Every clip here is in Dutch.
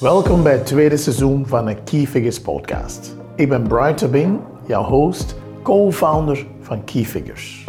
Welkom bij het tweede seizoen van de Key Figures podcast. Ik ben Brian Tabing, jouw host, co-founder van Key Figures.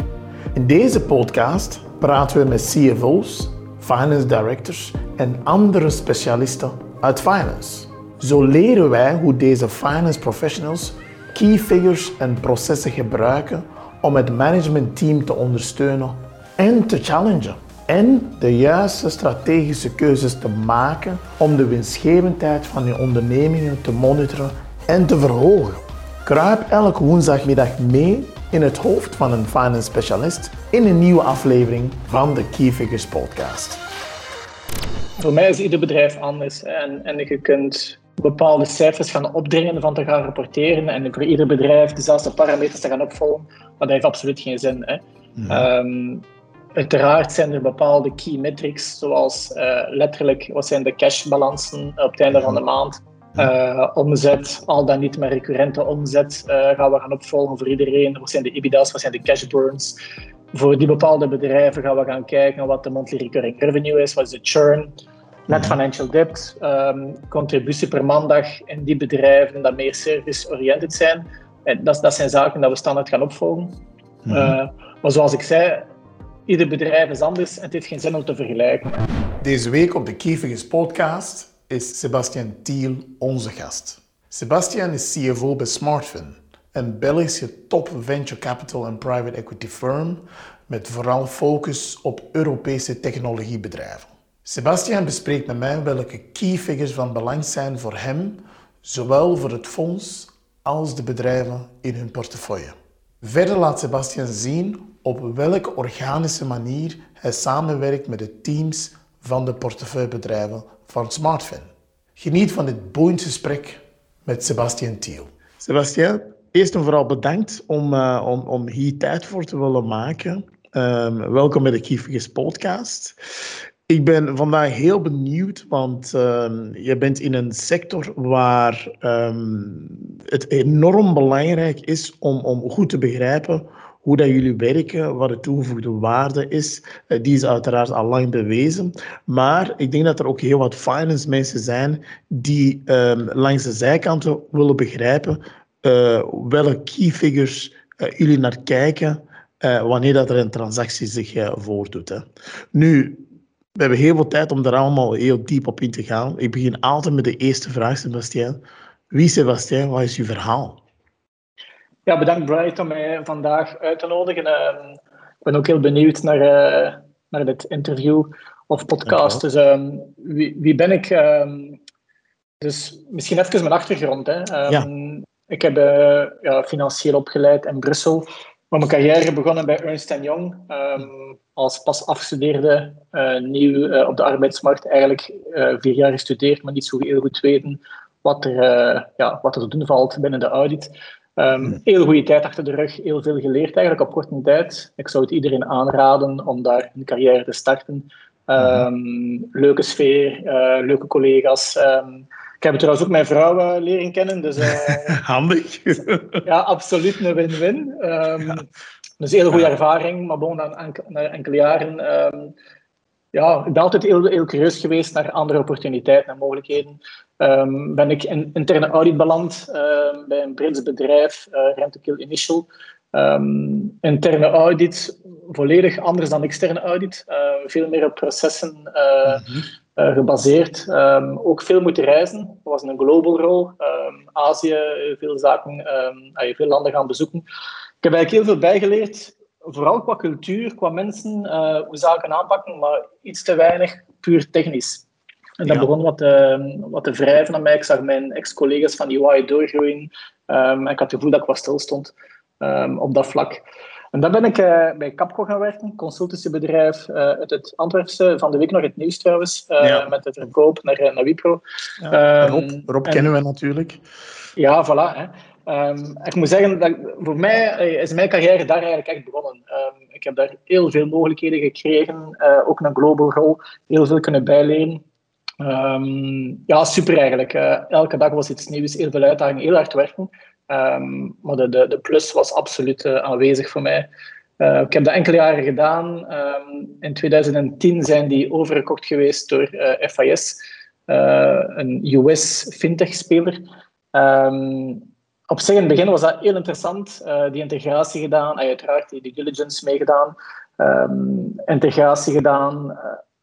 In deze podcast praten we met CFO's, finance directors en andere specialisten uit finance. Zo leren wij hoe deze finance professionals key figures en processen gebruiken om het managementteam te ondersteunen en te challengen. En de juiste strategische keuzes te maken om de winstgevendheid van je ondernemingen te monitoren en te verhogen. Kruip elke woensdagmiddag mee in het hoofd van een finance specialist in een nieuwe aflevering van de Key Figures podcast. Voor mij is ieder bedrijf anders en, en je kunt bepaalde cijfers gaan opdringen van te gaan rapporteren en voor ieder bedrijf dezelfde parameters te gaan opvolgen, maar dat heeft absoluut geen zin. Hè. Ehm, uiteraard zijn er bepaalde key metrics, zoals uh, letterlijk wat zijn de cashbalansen op het einde van de maand, uh, omzet, al dan niet maar recurrente omzet uh, gaan we gaan opvolgen voor iedereen. Wat zijn de EBITDA's, wat zijn de cash burns? Voor die bepaalde bedrijven gaan we gaan kijken wat de monthly recurring revenue is, wat is de churn, net financial debt, um, contributie per maandag in die bedrijven dat meer service-oriented zijn. En dat, dat zijn zaken dat we standaard gaan opvolgen. -hmm. maar zoals ik zei, ieder bedrijf is anders en het heeft geen zin om te vergelijken. Deze week op de Kievigers podcast is Sebastian Thiel onze gast. Sebastian is CFO bij Smartfin, een Belgische top venture capital en private equity firm met vooral focus op Europese technologiebedrijven. Sebastian bespreekt met mij welke key figures van belang zijn voor hem, zowel voor het fonds als de bedrijven in hun portefeuille. Verder laat Sebastian zien op welke organische manier hij samenwerkt met de teams van de portefeuillebedrijven van Smartfin. Geniet van dit boeiend gesprek met Sebastian Thiel. Sebastian, eerst en vooral bedankt om, uh, om, om hier tijd voor te willen maken. Um, welkom bij de Kiefigers podcast. Ik ben vandaag heel benieuwd, want um, je bent in een sector waar um, het enorm belangrijk is om, om goed te begrijpen hoe dat jullie werken, wat de toegevoegde waarde is. Uh, die is uiteraard al lang bewezen. Maar ik denk dat er ook heel wat finance mensen zijn die um, langs de zijkanten willen begrijpen uh, welke key figures uh, jullie naar kijken wanneer dat er een transactie zich voordoet. Hè. Nu, we hebben heel veel tijd om daar allemaal heel diep op in te gaan. Ik begin altijd met de eerste vraag, Sebastien. Wie Sebastien, wat is uw verhaal? Ja, bedankt Bright om mij vandaag uit te nodigen. Uh, ik ben ook heel benieuwd naar, uh, naar dit interview of podcast. Dus um, wie, wie, ben ik? Um, dus misschien even mijn achtergrond. Hè. Ja. Ik heb uh, ja, financieel opgeleid in Brussel. Maar mijn carrière begonnen bij Ernst Young. als pas afgestudeerde, nieuw op de arbeidsmarkt. Eigenlijk vier jaar gestudeerd, maar niet zo heel goed weten wat er, ja, wat er te doen valt binnen de audit. Um, heel goede tijd achter de rug, heel veel geleerd eigenlijk op korte tijd. Ik zou het iedereen aanraden om daar een carrière te starten. Um, leuke sfeer, uh, leuke collega's. Um, ik heb trouwens ook mijn vrouw uh, leren kennen. Dus, uh, Handig. ja, absoluut een win-win. Ja. Dus heel goede ervaring, maar bon, na enkele jaren ja, ik ben altijd heel, heel curieus geweest naar andere opportuniteiten en mogelijkheden. Um, ben ik in interne audit beland uh, bij een Brits bedrijf, uh, Rentokil Initial. Um, interne audit, volledig anders dan externe audit. Uh, veel meer op processen mm -hmm. gebaseerd. Um, ook veel moeten reizen. Dat was een global rol. Azië, veel zaken, veel landen gaan bezoeken. Ik heb eigenlijk heel veel bijgeleerd vooral qua cultuur, qua mensen, uh, hoe zaken aanpakken, maar iets te weinig puur technisch. En dat ja. begon wat te, wat te wrijven aan mij. Ik zag mijn ex-collega's van UI doorgroeien. Um, ik had het gevoel dat ik wat stil stond um, op dat vlak. En dan ben ik uh, bij Capco gaan werken, consultancybedrijf uh, uit het Antwerpse. Van de week nog het nieuws trouwens, uh, ja. met de verkoop naar, naar Wipro. Ja, Rob, Rob en, kennen we natuurlijk. Ja, voilà. Hè. Um, ik moet zeggen, dat voor mij is mijn carrière daar eigenlijk echt begonnen. Um, ik heb daar heel veel mogelijkheden gekregen, uh, ook een global rol, heel veel kunnen bijleren. Um, ja, super eigenlijk. Uh, elke dag was iets nieuws, heel veel uitdaging, heel hard werken. maar de, de, de plus was absoluut aanwezig voor mij. ik heb dat enkele jaren gedaan. in 2010 zijn die overgekocht geweest door FIS. een US fintech-speler. Ehm, op zich in het begin was dat heel interessant, die integratie gedaan, uiteraard die due diligence meegedaan, um, integratie gedaan.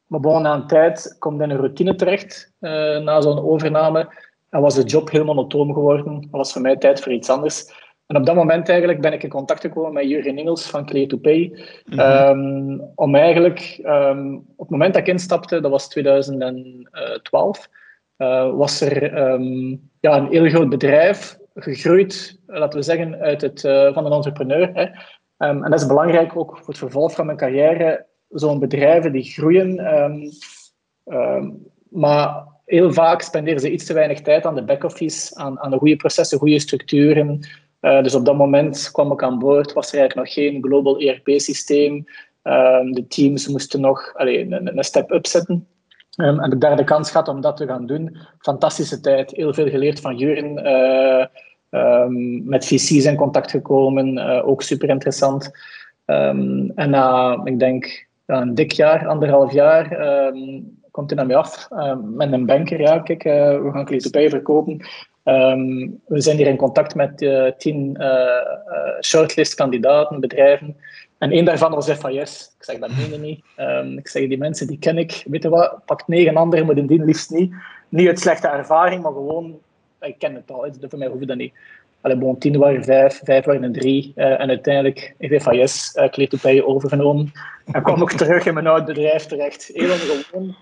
maar bon, na een tijd komt in een routine terecht, na zo'n overname. En was de job heel monotoom geworden. Dat was voor mij tijd voor iets anders. En op dat moment eigenlijk ben ik in contact gekomen met Jurgen Ingels van Clear to Pay. Mhm. Ehm, om eigenlijk, um, op het moment dat ik instapte, dat was 2012, uh, was er ja, een heel groot bedrijf gegroeid, laten we zeggen, uit het, uh, van een entrepreneur. Hè. en dat is belangrijk ook voor het vervolg van mijn carrière. Zo'n bedrijven die groeien, maar heel vaak spenderen ze iets te weinig tijd aan de back-office, aan, aan de goede processen, goede structuren. Uh, dus op dat moment kwam ik aan boord, was er eigenlijk nog geen global ERP-systeem. Ehm, de teams moesten nog allee, een, een step-up zetten. Um, en de derde kans gehad om dat te gaan doen. Fantastische tijd, heel veel geleerd van Juren. Um, met VC's in contact gekomen, uh, ook super interessant. en na, ik denk, een dik jaar, anderhalf jaar, komt hij naar mij af met een banker. Ja, kijk, we gaan Kleedopij verkopen. Ehm, we zijn hier in contact met tien uh, shortlist-kandidaten, bedrijven. En één daarvan was FIS. Ik zeg dat meen niet. Um, ik zeg die mensen die ken ik. Weet je wat? Pak negen anderen, maar die liefst niet. Niet uit slechte ervaring, maar gewoon. Ik ken het al. Voor mij hoeft dat niet. Tien waren vijf, vijf waren drie. Uh, en uiteindelijk heeft FIS uh, Kleedopij overgenomen. En kwam ik terug in mijn oud bedrijf terecht. Heel ongewoon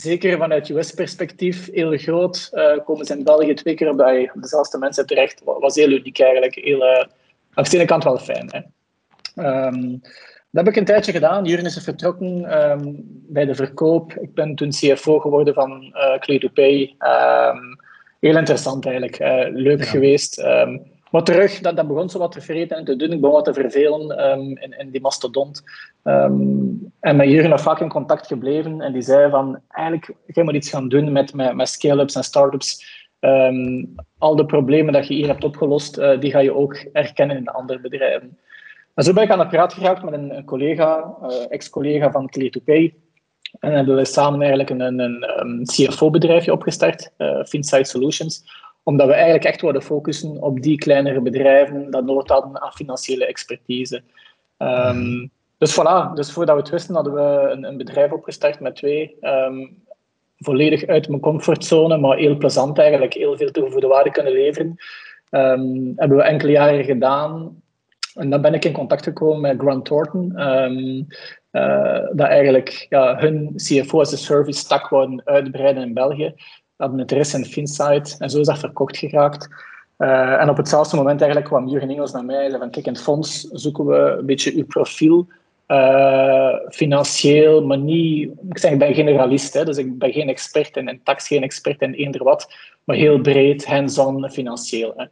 zeker vanuit US-perspectief, heel groot. Uh, komen ze in België twee keer bij dezelfde mensen terecht. Was heel uniek eigenlijk. Heel, uh, aan de ene kant wel fijn. Hè. Um, dat heb ik een tijdje gedaan. Juren is vertrokken um, bij de verkoop. Ik ben toen CFO geworden van uh, Clay to Pay. Um, heel interessant eigenlijk. Uh, leuk ja. geweest. Maar terug, dat, dat begon zo wat te vreten en te doen. Ik begon wat te vervelen in, in, die mastodont. En met Jurgen nog vaak in contact gebleven. En die zei van, eigenlijk, jij moet iets gaan doen met, met, met scale-ups en start-ups. Um, al de problemen dat je hier hebt opgelost, uh, die ga je ook herkennen in andere bedrijven. En zo ben ik aan de praat geraakt met een, collega, uh, ex-collega van Clear to Pay. En hebben we samen eigenlijk een, een, een CFO-bedrijfje opgestart, uh, Finsight Solutions omdat we eigenlijk echt wilden focussen op die kleinere bedrijven dat nood hadden aan financiële expertise. Um, dus voilà, dus voordat we het wisten hadden we een, een bedrijf opgestart met twee. Um, volledig uit mijn comfortzone, maar heel plezant eigenlijk, heel veel toegevoegde waarde kunnen leveren. Um, hebben we enkele jaren gedaan. En dan ben ik in contact gekomen met Grant Thornton, um, uh, dat eigenlijk ja, hun CFO as a service tak wouden uitbreiden in België hadden interesse in Finsight en zo is dat verkocht geraakt. Uh, en op hetzelfde moment eigenlijk kwam Jurgen Engels naar mij en zei van kijk, in het fonds zoeken we een beetje uw profiel. Uh, financieel, maar niet... Ik zeg, ik ben generalist, hè, dus ik ben geen expert in, in tax, geen expert in eender wat, maar heel breed, hands-on, financieel. Hè.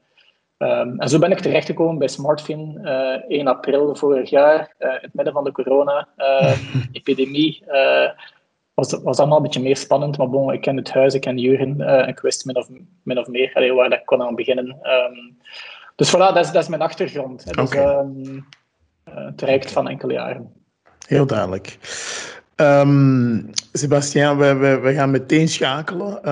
Um, en zo ben ik terechtgekomen bij Smartfin uh, 1 april vorig jaar, in het midden van de corona-epidemie was, was allemaal een beetje meer spannend. Maar bon, ik ken het huis, ik ken Jurgen. Ik wist min of, min of meer allee, waar dat ik kon aan beginnen. Um, dus voilà, dat is, dat is mijn achtergrond. Dus, okay. um, het reikt van enkele jaren. Heel duidelijk. Sebastiaan, we, we, we, gaan meteen schakelen.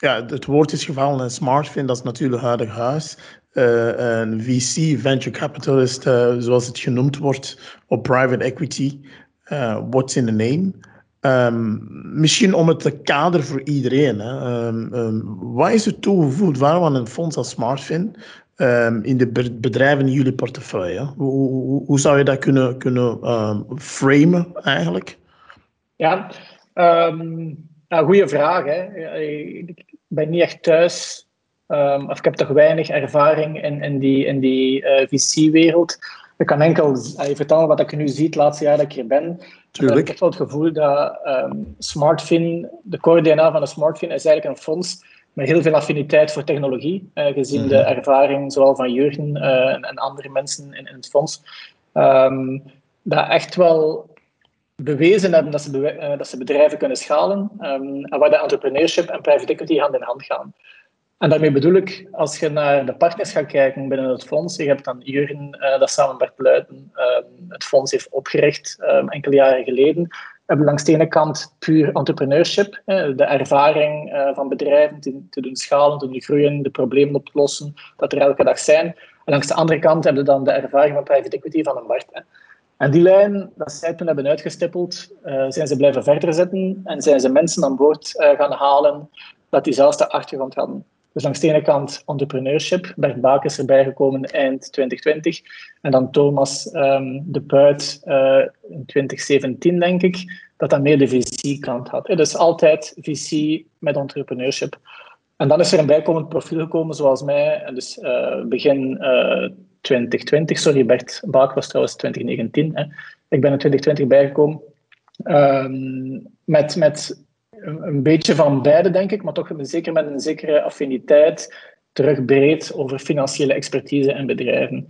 Ja, het woord is gevallen in Smartfin, dat is natuurlijk huidig huis. Uh, een VC, venture capitalist, uh, zoals het genoemd wordt, op private equity. Uh, what's in the name? Um, misschien om het te kader voor iedereen. Hè. Um, um, wat is het toegevoegd waarde van een fonds als Smartfin in de bedrijven in jullie portefeuille? Hoe, hoe, hoe zou je dat kunnen, kunnen framen eigenlijk? Ja, een goede vraag. Hè. Ik ben niet echt thuis, of ik heb toch weinig ervaring in, in die, in die uh, VC-wereld. Ik kan enkel uh, vertellen wat ik nu zie het laatste jaar dat ik hier ben. Tuurlijk. Ik heb wel het gevoel dat um, Smartfin, de core DNA van een Smartfin, is eigenlijk een fonds met heel veel affiniteit voor technologie, uh, gezien de mhm. ervaring zowel van Jurgen en, en, andere mensen in, in het fonds. Um, dat echt wel bewezen hebben dat ze, uh, dat ze bedrijven kunnen schalen um, en waar de entrepreneurship en private equity hand in hand gaan. En daarmee bedoel ik, als je naar de partners gaat kijken binnen het fonds, je hebt dan Jurgen, uh, dat samen Bert Luiten uh, het fonds heeft opgericht um, enkele jaren geleden. hebben langs de ene kant puur entrepreneurship, de ervaring van bedrijven te, doen schalen, te doen groeien, de problemen oplossen, dat er elke dag zijn. En langs de andere kant hebben we dan de ervaring van private equity van een Bart. En die lijn, dat zij toen hebben uitgestippeld, uh, zijn ze blijven verder zetten en zijn ze mensen aan boord uh, gaan halen dat diezelfde achtergrond hadden. Dus langs de ene kant entrepreneurship. Bert Baak is erbij gekomen eind 2020. En dan Thomas um, de Puit uh, in 2017, denk ik, dat dan meer de VC-kant had. Dus altijd VC met entrepreneurship. En dan is er een bijkomend profiel gekomen, zoals mij. Dus uh, begin 2020, sorry, Bert Baak was trouwens 2019. Hè. Ik ben in 2020 bijgekomen. Um, met, met een, beetje van beide, denk ik, maar toch zeker met een zekere affiniteit terug breed over financiële expertise en bedrijven.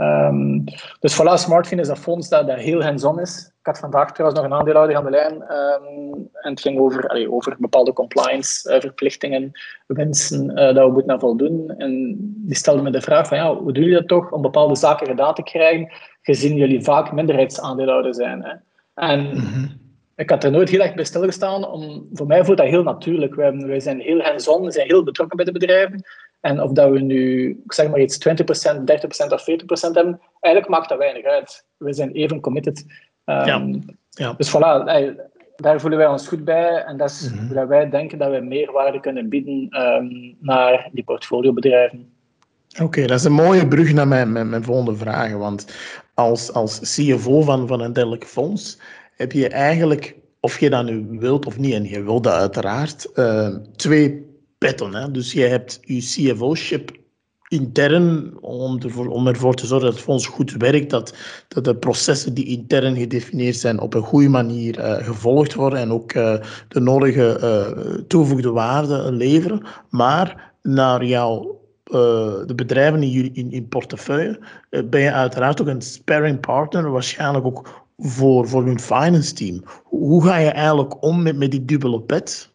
Um, dus voilà, Smartfin is een fonds dat, dat heel hands-on is. Ik had vandaag trouwens nog een aandeelhouder aan de lijn um, en het ging over, allee, over bepaalde compliance-verplichtingen, uh, wensen uh, dat we moeten naar voldoen. En die stelde me de vraag van, ja, hoe doen jullie dat toch om bepaalde zaken gedaan te krijgen, gezien jullie vaak minderheidsaandeelhouder zijn. Hè? En mm -hmm ik had er nooit heel erg bij stilgestaan. Om, voor mij voelt dat heel natuurlijk. Wij, wij zijn heel hands-on, we zijn heel betrokken bij de bedrijven. En of dat we nu, ik zeg maar iets, 20%, 30% of 40% hebben, eigenlijk maakt dat weinig uit. We zijn even committed. Um, ja. Ja. Dus voilà, daar voelen wij ons goed bij. En dat is mm wij denken dat we meerwaarde kunnen bieden um, naar die portfoliobedrijven. Oké, dat is een mooie brug naar mijn, mijn, mijn volgende vragen. Want als, als CFO van, van een dergelijk fonds heb je eigenlijk, of je dat nu wilt of niet, en je wilt dat uiteraard, uh, twee petten. Hè? Dus je hebt je CFO-ship intern om ervoor, om ervoor te zorgen dat het fonds goed werkt, dat, dat de processen die intern gedefinieerd zijn op een goede manier uh, gevolgd worden en ook uh, de nodige uh, toegevoegde waarde leveren. Maar naar jouw de bedrijven in, in, in portefeuille ben je uiteraard ook een sparring partner, waarschijnlijk ook voor, voor hun finance team. Hoe ga je eigenlijk om met, met die dubbele pet?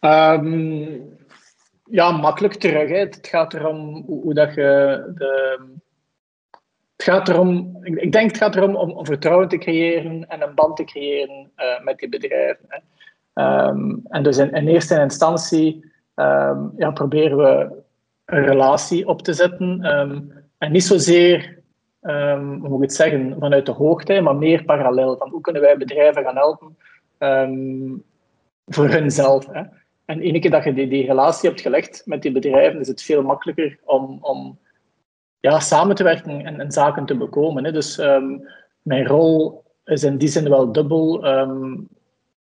Um, ja, makkelijk terug. Het gaat erom hoe, hoe dat je de. Het gaat erom, ik denk het gaat erom om, vertrouwen te creëren en een band te creëren uh, met die bedrijven. Hè. Um, en dus in, in eerste instantie um, ja, proberen we een relatie op te zetten. en niet zozeer hoe moet ik het zeggen, vanuit de hoogte, maar meer parallel. Van hoe kunnen wij bedrijven gaan helpen voor hunzelf. Hè? En ene keer dat je die, die relatie hebt gelegd met die bedrijven, is het veel makkelijker om, om ja, samen te werken en, en zaken te bekomen. Hè? Dus um, mijn rol is in die zin wel dubbel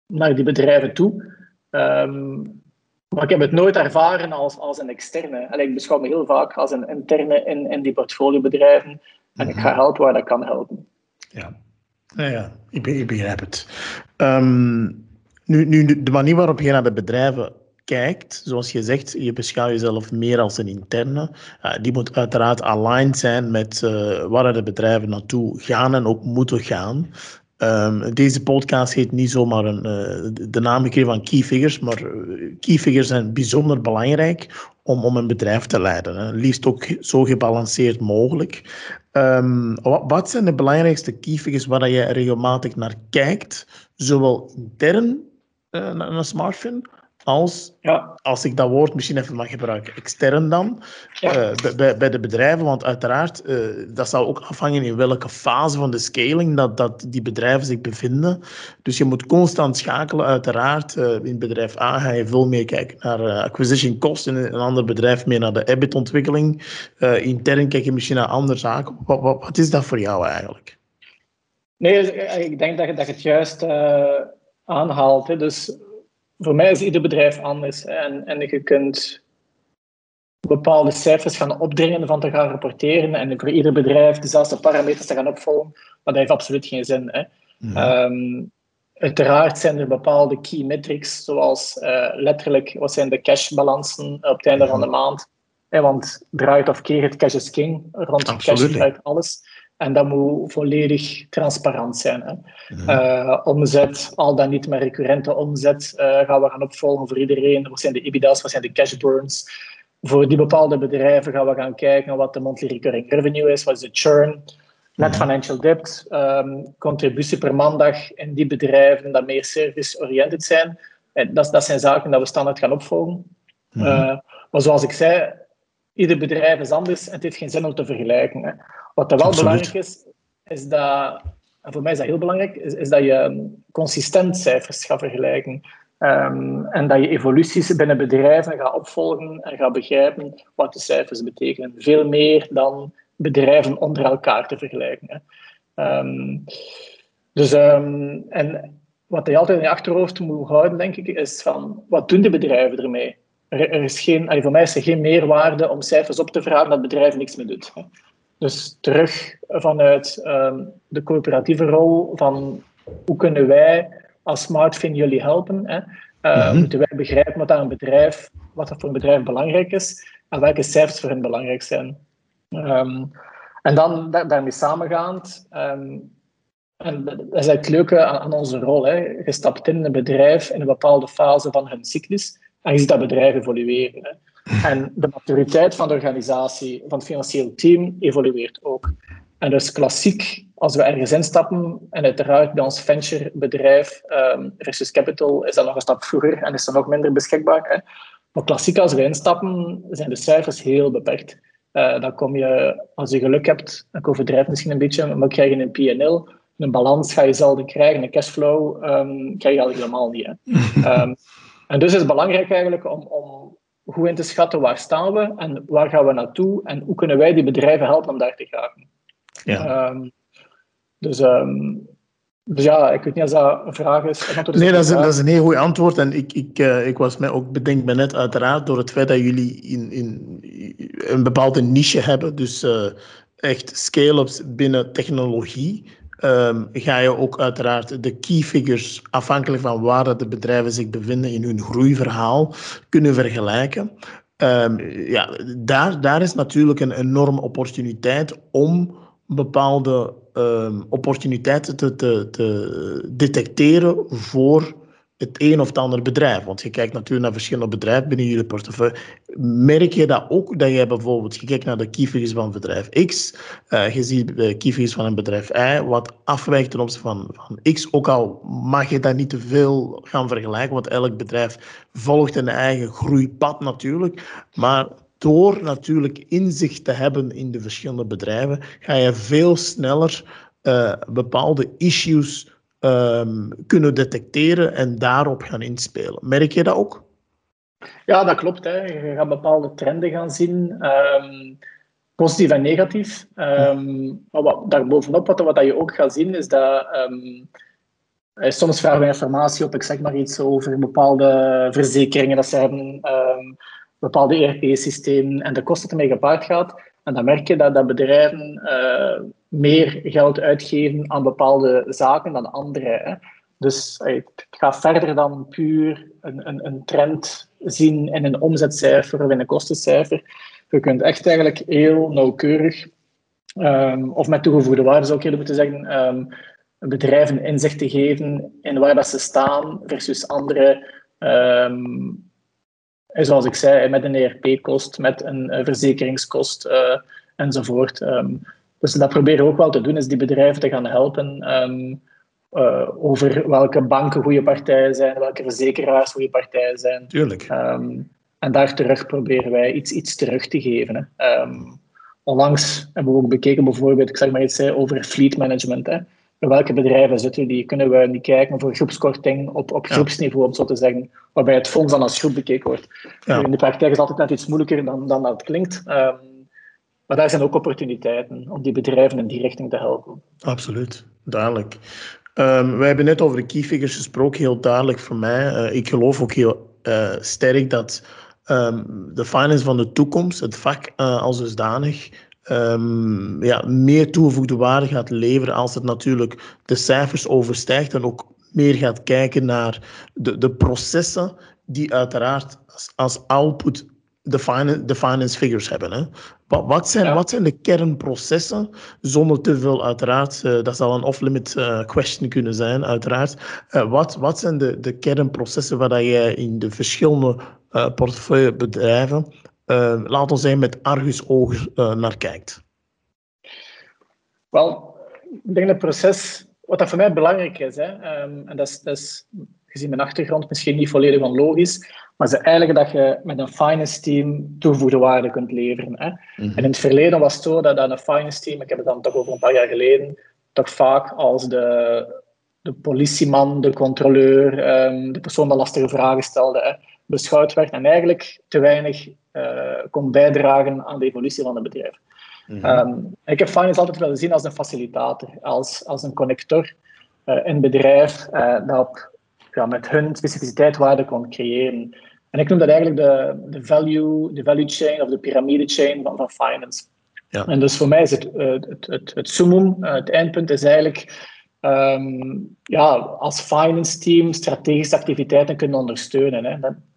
naar die bedrijven toe. maar ik heb het nooit ervaren als, als een externe. En ik beschouw me heel vaak als een interne in, in die portfoliobedrijven. En ik ga mhm. helpen waar dat kan helpen. Ja, ja, ja ik, begrijp het. Um, nu, nu, de manier waarop je naar de bedrijven kijkt, zoals je zegt, je beschouwt jezelf meer als een interne. Die moet uiteraard aligned zijn met uh, waar de bedrijven naartoe gaan en ook moeten gaan. Um, deze podcast heet niet zomaar een, uh, de naam gekregen van key figures, maar key figures zijn bijzonder belangrijk om, om een bedrijf te leiden. Hè. Liefst ook zo gebalanceerd mogelijk. Um, wat, wat, zijn de belangrijkste key figures waar je regelmatig naar kijkt, zowel intern uh, naar een smartphone, als, ja. als ik dat woord misschien even mag gebruiken, extern dan, ja. uh, bij, bij de bedrijven. Want uiteraard, uh, dat zal ook afhangen in welke fase van de scaling dat, dat die bedrijven zich bevinden. Dus je moet constant schakelen, uiteraard. Uh, in bedrijf A ga je veel meer kijken naar acquisition cost, in een ander bedrijf meer naar de EBIT-ontwikkeling. intern kijk je misschien naar andere zaken. Wat, wat, wat, is dat voor jou eigenlijk? Nee, ik denk dat je, dat je het juist aanhaalt. Hè. Dus voor mij is ieder bedrijf anders. En, en je kunt bepaalde cijfers gaan opdringen van te gaan rapporteren en voor ieder bedrijf dezelfde parameters te gaan opvolgen, maar dat heeft absoluut geen zin. Hè. Ehm, uiteraard zijn er bepaalde key metrics, zoals uh, letterlijk wat zijn de cashbalansen op het einde van de maand. Hè, want draait of keer het cash is king. Rond cash draait alles. En dat moet volledig transparant zijn. Hè. Mhm. Eh, omzet, al dan niet met recurrente omzet, uh, gaan we gaan opvolgen voor iedereen. Wat zijn de EBITDA's, wat zijn de cash burns? Voor die bepaalde bedrijven gaan we gaan kijken wat de monthly recurring revenue is, wat is de churn. Net mhm. financial debt, um, contributie per maandag in die bedrijven dat meer service-oriented zijn. En dat, dat zijn zaken dat we standaard gaan opvolgen. Mhm. Uh, maar zoals ik zei, ieder bedrijf is anders en het heeft geen zin om te vergelijken. Hè. Wat er wel belangrijk is, is dat, en voor mij is dat heel belangrijk, is, is dat je consistent cijfers gaat vergelijken. Um, en dat je evoluties binnen bedrijven gaat opvolgen en gaat begrijpen wat de cijfers betekenen. Veel meer dan bedrijven onder elkaar te vergelijken. Hè. Um, dus, um, en wat je altijd in je achterhoofd moet houden, denk ik, is van wat doen de bedrijven ermee? Er, er is geen, voor mij is er geen meerwaarde om cijfers op te vragen dat het bedrijf niks meer doet. Hè. Dus terug vanuit um, de coöperatieve rol van hoe kunnen wij als SmartFin jullie helpen? Hè? Uh, mm Moeten wij begrijpen wat, een bedrijf, wat dat voor een bedrijf belangrijk is en welke cijfers voor hen belangrijk zijn. Um, en dan daarmee samengaand, um, en dat is eigenlijk het leuke aan, aan onze rol. Hè. Je stapt in een bedrijf in een bepaalde fase van hun cyclus en je ziet dat bedrijf evolueren. Hè. En de maturiteit van de organisatie, van het financieel team, evolueert ook. En dus klassiek, als we ergens instappen, en uiteraard bij ons venture bedrijf um, versus capital is dat nog een stap vroeger en is dat nog minder beschikbaar. Hè. Maar klassiek, als we instappen, zijn de cijfers heel beperkt. Uh, dan kom je, als je geluk hebt, ik overdrijf misschien een beetje, maar krijg je een P&L, een balans ga je zelden krijgen, een cashflow um, krijg je al helemaal niet. Hè. Um, en dus is het belangrijk eigenlijk om, om goed in te schatten waar staan we en waar gaan we naartoe en hoe kunnen wij die bedrijven helpen om daar te gaan. Ja. Um, dus, um, dus ja, ik weet niet of dat een vraag is. Nee, dat is, een, dat is een heel goed antwoord. En ik, ik, uh, ik was mij ook bedenk me net uiteraard door het feit dat jullie in, in een bepaalde niche hebben. Dus uh, echt scale-ups binnen technologie. Um, ga je ook uiteraard de key figures, afhankelijk van waar de bedrijven zich bevinden in hun groeiverhaal, kunnen vergelijken. Um, ja, daar, daar is natuurlijk een enorme opportuniteit om bepaalde um, opportuniteiten te, te, te detecteren voor het een of het ander bedrijf. Want je kijkt natuurlijk naar verschillende bedrijven binnen jullie portefeuille. Merk je dat ook, dat jij bijvoorbeeld, je kijkt naar de key van bedrijf X, uh, je ziet de key van een bedrijf Y, wat afwijkt ten opzichte van, van X, ook al mag je dat niet te veel gaan vergelijken, want elk bedrijf volgt een eigen groeipad natuurlijk, maar door natuurlijk inzicht te hebben in de verschillende bedrijven, ga je veel sneller uh, bepaalde issues um, kunnen detecteren en daarop gaan inspelen. Merk je dat ook? Ja, dat klopt. Hè. Je gaat bepaalde trenden gaan zien, um, positief en negatief. Um, maar wat, daarbovenop, wat, wat je ook gaat zien, is dat eh, soms vragen we informatie op, ik zeg maar iets over bepaalde verzekeringen dat ze hebben bepaalde ERP-systemen en de kosten ermee gepaard gaat. En dan merk je dat, dat bedrijven uh, meer geld uitgeven aan bepaalde zaken dan andere. Hè. Dus uh, het gaat verder dan puur een, een, een, trend zien in een omzetcijfer of in een kostencijfer. Je kunt echt eigenlijk heel nauwkeurig, um, of met toegevoegde waarde zou ik eerder moeten zeggen, um, bedrijven inzicht te geven in waar dat ze staan versus andere um, zoals ik zei, met een ERP-kost, met een uh, verzekeringskost uh, enzovoort. Um, dus dat proberen we ook wel te doen, is die bedrijven te gaan helpen um, uh, over welke banken goede partijen zijn, welke verzekeraars goede partijen zijn. Tuurlijk. Um, en daar terug proberen wij iets, iets terug te geven. Hè. onlangs hebben we ook bekeken bijvoorbeeld, ik zeg maar iets over fleet management. Hè welke bedrijven zitten die? Kunnen we niet kijken voor groepskorting op, op groepsniveau, om zo te zeggen, waarbij het fonds dan als groep bekeken wordt. In de praktijk is het altijd net iets moeilijker dan, dan dat klinkt. Um, maar daar zijn ook opportuniteiten om die bedrijven in die richting te helpen. Absoluut, duidelijk. Um, wij hebben net over de key figures gesproken, heel duidelijk voor mij. Uh, ik geloof ook heel uh, sterk dat um, de finance van de toekomst, het vak uh, als dusdanig, um, ja, meer toegevoegde waarde gaat leveren als het natuurlijk de cijfers overstijgt en ook meer gaat kijken naar de, de processen die uiteraard als, als output de finance, de finance figures hebben. Hè. Wat, wat, zijn, wat zijn de kernprocessen, zonder te veel uiteraard, uh, dat zal een off-limit uh, question kunnen zijn, uiteraard. Uh, wat, wat zijn de, de kernprocessen waar jij in de verschillende portefeuillebedrijven uh, laten we zeggen, met argusogen uh, naar kijkt? Wel, ik denk dat het proces, wat dat voor mij belangrijk is, hè, um, en dat is, dat is gezien mijn achtergrond misschien niet volledig onlogisch, maar is eigenlijk dat je met een finance team toegevoegde waarde kunt leveren. Hè. Mhm. En in het verleden was het zo dat, dat een finance team, ik heb het dan toch over een paar jaar geleden, toch vaak als de, de politieman, de controleur, um, de persoon die lastige vragen stelde, hè, beschouwd werd en eigenlijk te weinig uh, kon bijdragen aan de evolutie van het bedrijf. Mhm. Ehm, ik heb finance altijd willen zien als een facilitator, als, als een connector uh, in het bedrijf uh, dat op, ja, met hun specificiteit waarde kon creëren. En ik noem dat eigenlijk de, de, value, de value chain of de pyramide chain van, van finance. Ja. En dus voor mij is het, het, het, het summum, het eindpunt is eigenlijk um, ja, als finance team strategische activiteiten kunnen ondersteunen. Hè.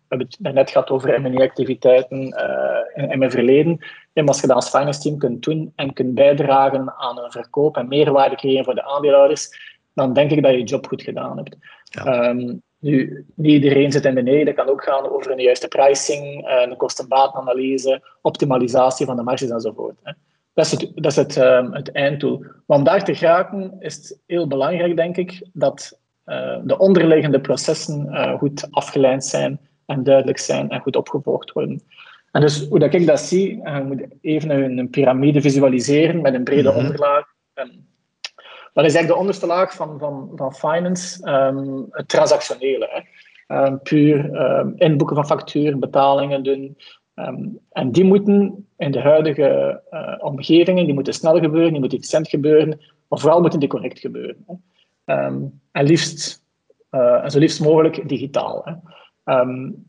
We hebben het net gehad over M&A-activiteiten uh, in, in, mijn verleden. En als je dat als finance team kunt doen en kunt bijdragen aan een verkoop en meerwaarde creëren voor de aandeelhouders, dan denk ik dat je je job goed gedaan hebt. Ja. Um, nu, niet iedereen zit in beneden. Dat kan ook gaan over een juiste pricing, uh, een kostenbatenanalyse, optimalisatie van de marges enzovoort. Hè. Dat is het, dat is het, um, het einddoel. Maar om daar te geraken is het heel belangrijk, denk ik, dat uh, de onderliggende processen uh, goed afgeleid zijn en duidelijk zijn en goed opgevolgd worden. En dus hoe dat ik dat zie, en je moet even een, een piramide visualiseren met een brede mhm. onderlaag. En dat is eigenlijk de onderste laag van, van, van finance, um, het transactionele. Hè. Um, puur um, inboeken van facturen, betalingen doen. en die moeten in de huidige uh, omgevingen, die moeten snel gebeuren, die moeten efficiënt gebeuren, maar vooral moeten die correct gebeuren. Hè. en liefst, uh, en zo liefst mogelijk digitaal. Hè. Um,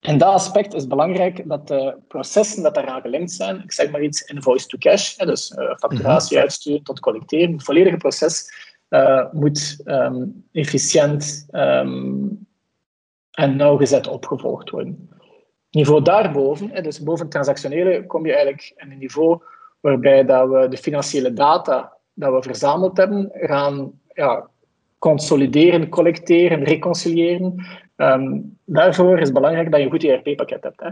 in dat aspect is belangrijk dat de processen dat daaraan gelinkt zijn, ik zeg maar iets invoice to cash, hè, dus uh, facturatie mhm. uitsturen tot collecteren, het volledige proces uh, moet um, efficiënt um, en nauwgezet opgevolgd worden. Niveau daarboven, hè, dus boven het transactionele, kom je eigenlijk in een niveau waarbij dat we de financiële data dat we verzameld hebben, gaan ja, consolideren, collecteren, reconciliëren Um, daarvoor is het belangrijk dat je een goed ERP-pakket hebt. Hè.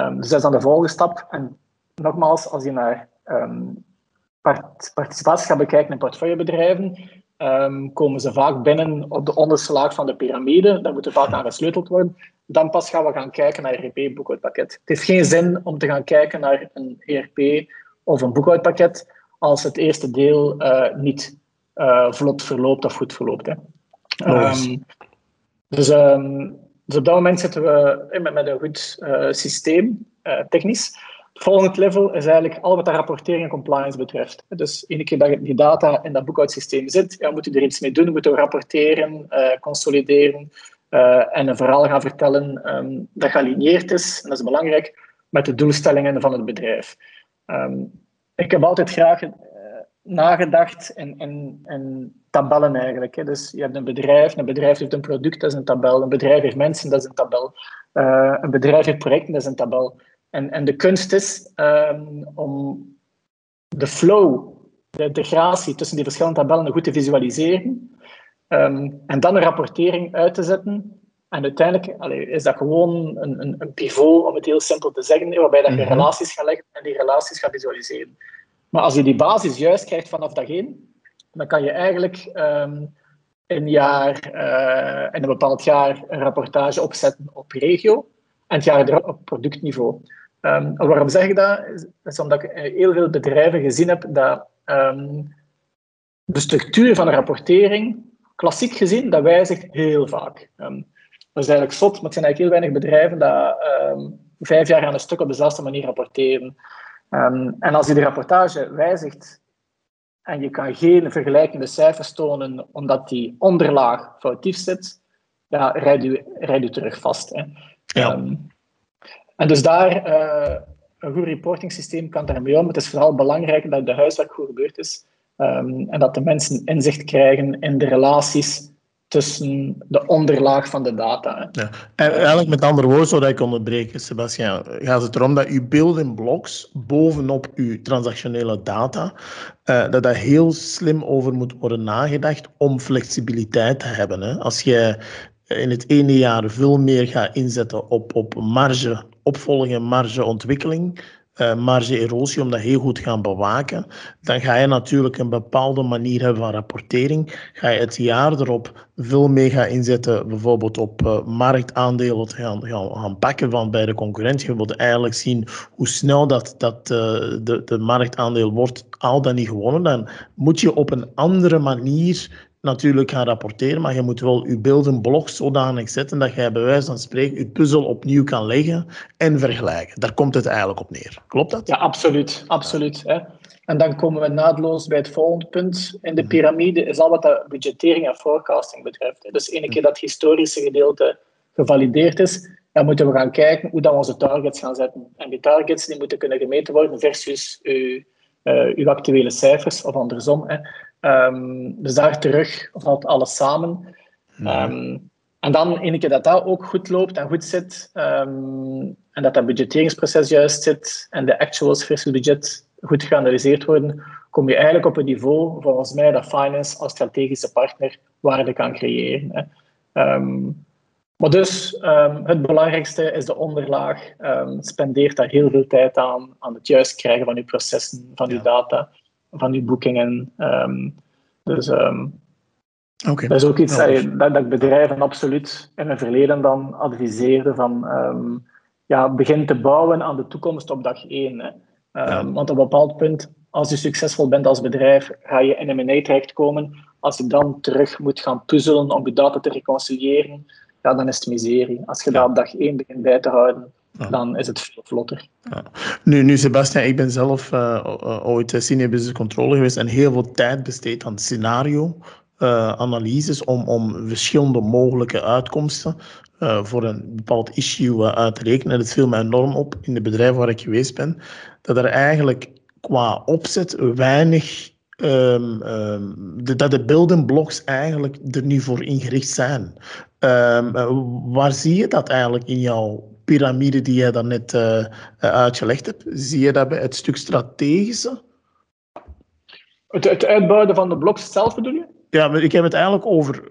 Um, dus dat is dan de volgende stap. En nogmaals, als je naar um, part participatie gaat bekijken in portefeuillebedrijven, komen ze vaak binnen op de onderste laag van de piramide. Daar moet er vaak aan gesleuteld worden. Dan pas gaan we gaan kijken naar een ERP-boekhoudpakket. Het heeft geen zin om te gaan kijken naar een ERP of een boekhoudpakket als het eerste deel uh, niet uh, vlot verloopt of goed verloopt. Hè. Dus, um, dus op dat moment zitten we met, een goed uh, systeem, uh, technisch. Het volgende level is eigenlijk al wat de rapportering en compliance betreft. Dus iedere keer dat die data in dat boekhoudsysteem zit, ja, moet u er iets mee doen, moeten rapporteren, uh, consolideren en een verhaal gaan vertellen um, dat gealigneerd is, en dat is belangrijk, met de doelstellingen van het bedrijf. Um, ik heb altijd graag nagedacht in, in, in tabellen eigenlijk. Hè. Dus je hebt een bedrijf, een bedrijf heeft een product, dat is een tabel. Een bedrijf heeft mensen, dat is een tabel. Uh, een bedrijf heeft projecten, dat is een tabel. En, en de kunst is um, om de flow, de integratie tussen die verschillende tabellen goed te visualiseren. Um, en dan een rapportering uit te zetten. En uiteindelijk allee, is dat gewoon een, een, een, pivot, om het heel simpel te zeggen, waarbij dat je mhm. relaties gaat leggen en die relaties gaat visualiseren. Maar als je die basis juist krijgt vanaf dag één, dan kan je eigenlijk um, een jaar, uh, in een bepaald jaar een rapportage opzetten op regio en het jaar erop op productniveau. Um, waarom zeg ik dat? Is omdat ik heel veel bedrijven gezien heb dat um, de structuur van de rapportering, klassiek gezien, dat wijzigt heel vaak. Dat is eigenlijk zot, maar het zijn eigenlijk heel weinig bedrijven dat vijf jaar aan een stuk op dezelfde manier rapporteren. En als je de rapportage wijzigt en je kan geen vergelijkende cijfers tonen omdat die onderlaag foutief zit, ja, rijd je terug vast. Hè. Ja. Ehm, en dus daar, uh, een goed reporting systeem kan daarmee om. Het is vooral belangrijk dat de huiswerk goed gebeurd is um, en dat de mensen inzicht krijgen in de relaties tussen de onderlaag van de data. Ja. En eigenlijk met andere woorden, zodat ik onderbreken, Sebastian, gaat het erom dat uw building blocks bovenop uw transactionele data, uh, dat daar heel slim over moet worden nagedacht om flexibiliteit te hebben. Hè. Als je in het ene jaar veel meer gaat inzetten op, op marge, opvolging en margeontwikkeling, uh, marge-erosie, om dat heel goed gaan bewaken, dan ga je natuurlijk een bepaalde manier hebben van rapportering. Ga je het jaar erop veel mee gaan inzetten, bijvoorbeeld op uh, marktaandelen te gaan, gaan, pakken van bij de concurrentie. Je wilt eigenlijk zien hoe snel dat, dat uh, de, de marktaandeel wordt al dan niet gewonnen. Dan moet je op een andere manier natuurlijk gaan rapporteren, maar je moet wel je beelden blog zodanig zetten dat jij bij wijze van spreken je puzzel opnieuw kan leggen en vergelijken. Daar komt het eigenlijk op neer. Klopt dat? Ja, absoluut. absoluut hè. En dan komen we naadloos bij het volgende punt in de mhm. piramide, is al wat de budgettering en forecasting betreft. Dus ene keer dat historische gedeelte gevalideerd is, dan moeten we gaan kijken hoe dan onze targets gaan zetten. En die targets die moeten kunnen gemeten worden versus uw, uw actuele cijfers, of andersom. Hè. Um, dus daar terug valt alles samen. Um, en dan, een keer dat dat ook goed loopt en goed zit, um, en dat dat budgetteringsproces juist zit, en de actuals versus budget goed geanalyseerd worden, kom je eigenlijk op een niveau, volgens mij, dat finance als strategische partner waarde kan creëren. Hè. Maar dus, het belangrijkste is de onderlaag. spendeert daar heel veel tijd aan, aan het juist krijgen van je processen, van je data van die boekingen. Um, dus um, dat is ook iets dat, dat, dat, ik bedrijven absoluut in het verleden dan adviseerde van um, ja, begin te bouwen aan de toekomst op dag één. Hè. Want op een bepaald punt, als je succesvol bent als bedrijf, ga je in M&A terechtkomen. Als je dan terug moet gaan puzzelen om je data te reconciliëren, ja, dan is het miserie. Als je dat op dag één begint bij te houden, dan is het veel vlotter. Ja. Nu, nu, Sebastian, ik ben zelf uh, ooit senior business controller geweest en heel veel tijd besteed aan scenario-analyses om, om verschillende mogelijke uitkomsten uh, voor een bepaald issue uit te rekenen. En het viel mij enorm op in de bedrijven waar ik geweest ben, dat er eigenlijk qua opzet weinig Um, de, dat de building blocks eigenlijk er niet voor ingericht zijn. Um, waar zie je dat eigenlijk in jouw piramide die jij daarnet uh, uitgelegd hebt? Zie je dat bij het stuk strategische? Het, het uitbouwen van de bloks zelf bedoel je? Ja, ik heb het eigenlijk over,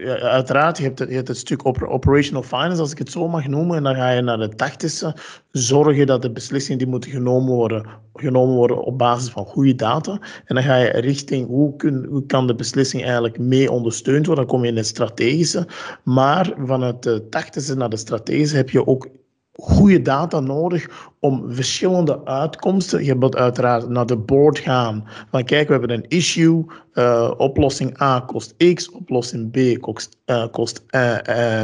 ja, uiteraard, je hebt, het, je het stuk operational finance, als ik het zo mag noemen, en dan ga je naar de tactische, zorgen dat de beslissingen die moeten genomen worden, genomen worden op basis van goede data. En dan ga je richting hoe, kun, hoe kan de beslissing eigenlijk mee ondersteund worden, dan kom je in het strategische. Maar vanuit de tactische naar de strategische heb je ook goede data nodig om verschillende uitkomsten. Je moet uiteraard naar de board gaan. Van kijk, we hebben een issue. Uh, oplossing A kost X, oplossing B kost, uh, kost uh,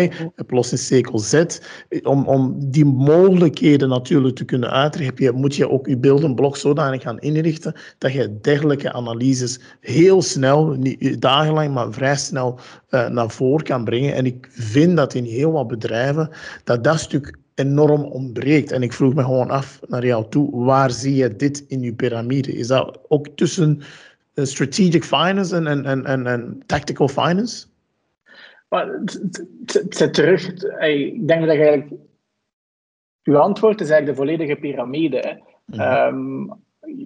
Y, oplossing C kost Z. Om, om die mogelijkheden natuurlijk te kunnen uitrekken, moet je ook je beeldenblok zodanig gaan inrichten dat je dergelijke analyses heel snel, niet dagenlang, maar vrij snel naar voren kan brengen. En ik vind dat in heel wat bedrijven dat dat stuk enorm ontbreekt. En ik vroeg me gewoon af naar jou toe, waar zie je dit in je piramide? Is dat ook tussen strategic finance en, en, en, en, en tactical finance? Maar terug, ik denk dat eigenlijk uw antwoord is eigenlijk de volledige piramide. Mhm. Ehm,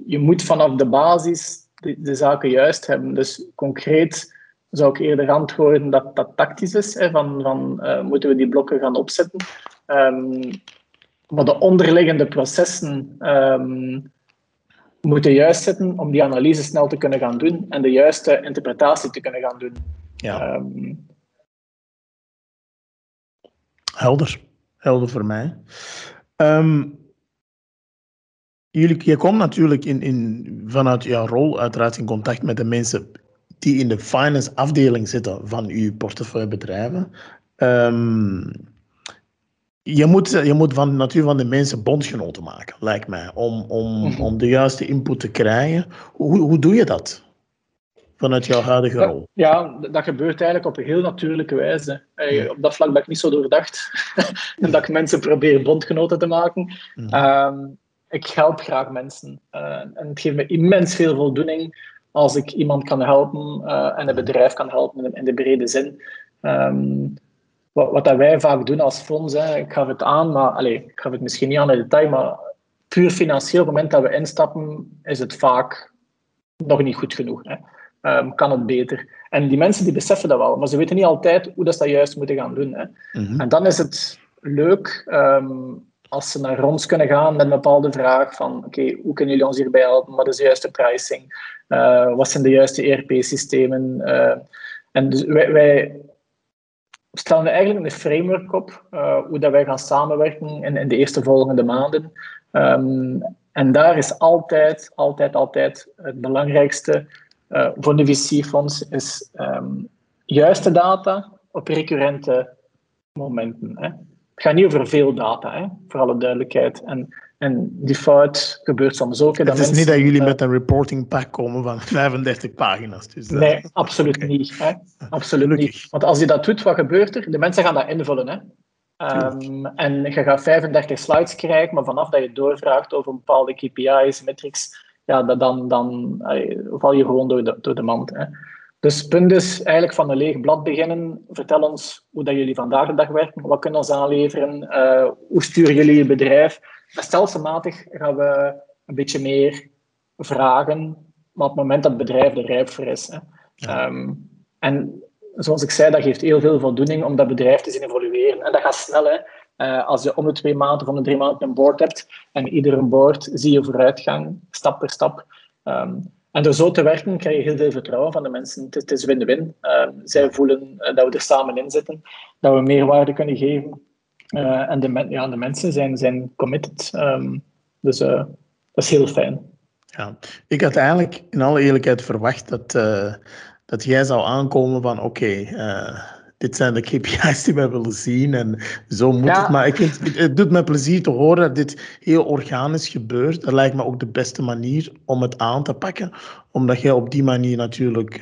je moet vanaf de basis de, de, zaken juist hebben. Dus concreet zou ik eerder antwoorden dat dat tactisch is. Hè, van, van uh, moeten we die blokken gaan opzetten? Um, maar de onderliggende processen um, moeten juist zitten om die analyse snel te kunnen gaan doen en de juiste interpretatie te kunnen gaan doen. Ja. Um, Helder. Helder voor mij. Um, jullie, je komt natuurlijk in, in, vanuit jouw rol uiteraard in contact met de mensen die in de finance afdeling zitten van uw portefeuillebedrijven. Um, je moet, je moet van natuur van de mensen bondgenoten maken, lijkt mij, om, om, mhm. om de juiste input te krijgen. Hoe, hoe doe je dat vanuit jouw huidige rol? Ja, dat gebeurt eigenlijk op een heel natuurlijke wijze. Op dat vlak ben ik niet zo doordacht. en dat ik mensen probeer bondgenoten te maken. Mhm. Ehm, ik help graag mensen. Uh, en het geeft me immens veel voldoening als ik iemand kan helpen uh, en een bedrijf kan helpen in de brede zin. Um, wat, wat dat wij vaak doen als fonds, hè, ik gaf het aan, maar allez, ik gaf het misschien niet aan in detail, maar puur financieel, op het moment dat we instappen, is het vaak nog niet goed genoeg. Hè. Um, kan het beter? En die mensen die beseffen dat wel, maar ze weten niet altijd hoe dat ze dat juist moeten gaan doen. Hè. Mhm. En dan is het leuk um, als ze naar ons kunnen gaan met een bepaalde vraag van oké, hoe kunnen jullie ons hierbij helpen? Wat is de juiste pricing? Uh, wat zijn de juiste ERP-systemen? Uh, en dus wij, wij, stellen eigenlijk een framework op uh, hoe dat wij gaan samenwerken in, in de eerste volgende maanden. Um, en daar is altijd, altijd, altijd het belangrijkste voor de VC-fonds is um, juiste data op recurrente momenten. Hè. Het gaat niet over veel data, hè, voor alle duidelijkheid. En, en die fout gebeurt soms ook. Het is niet dat jullie uh, met een reporting pack komen van 35 pagina's. Dus, uh, nee, absoluut okay. niet. Hè. Absoluut niet. Want als je dat doet, wat gebeurt er? De mensen gaan dat invullen. Hè. Um, en je gaat 35 slides krijgen, maar vanaf dat je doorvraagt over bepaalde KPI's, metrics, ja, dan, dan val je gewoon door de, door de mand. Hè. Dus het punt is eigenlijk van een leeg blad beginnen. Vertel ons hoe dat jullie vandaag de dag werken. Wat kunnen ons aanleveren? Uh, hoe sturen jullie je bedrijf? Stelselmatig gaan we een beetje meer vragen, maar op het moment dat het bedrijf er rijp voor is. Hè. Ja. Um, en zoals ik zei, dat geeft heel veel voldoening om dat bedrijf te zien evolueren. En dat gaat snel. Hè. Uh, als je om de twee maanden of om de drie maanden een board hebt en iedere board zie je vooruitgang, stap per stap. Um, en door zo te werken krijg je heel veel vertrouwen van de mensen. Het, is win-win. Uh, zij voelen uh, dat we er samen in zitten, dat we meerwaarde kunnen geven. Uh, en de, ja, de mensen zijn, zijn committed. Um, dus dat is heel fijn. Ja, ik had eigenlijk in alle eerlijkheid verwacht dat, dat jij zou aankomen van oké, okay, dit zijn de KPI's die wij willen zien en zo moet het. Maar ik vind, het doet me plezier te horen dat dit heel organisch gebeurt. Dat lijkt me ook de beste manier om het aan te pakken, omdat je op die manier natuurlijk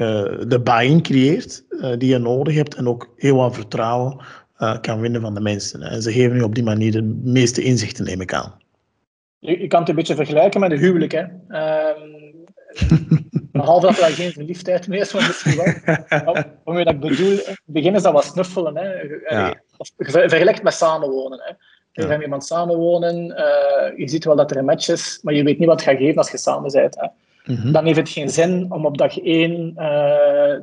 de buy-in creëert die je nodig hebt en ook heel wat vertrouwen uh, kan winnen van de mensen. En ze geven je op die manier de meeste inzichten, neem ik aan. Je, je kan het een beetje vergelijken met een huwelijk. Hè? Ehm, Behalve dat er geen verliefdheid meer is, maar misschien wel. Om je dat bedoel, begin is dat wat snuffelen. Hè. Ja. Vergelijkt met samenwonen. Hè. Je gaat met iemand samenwonen, uh, je ziet wel dat er een match is, maar je weet niet wat het gaat geven als je samen bent. Hè. Mm -hmm. Dan heeft het geen zin om op dag één uh,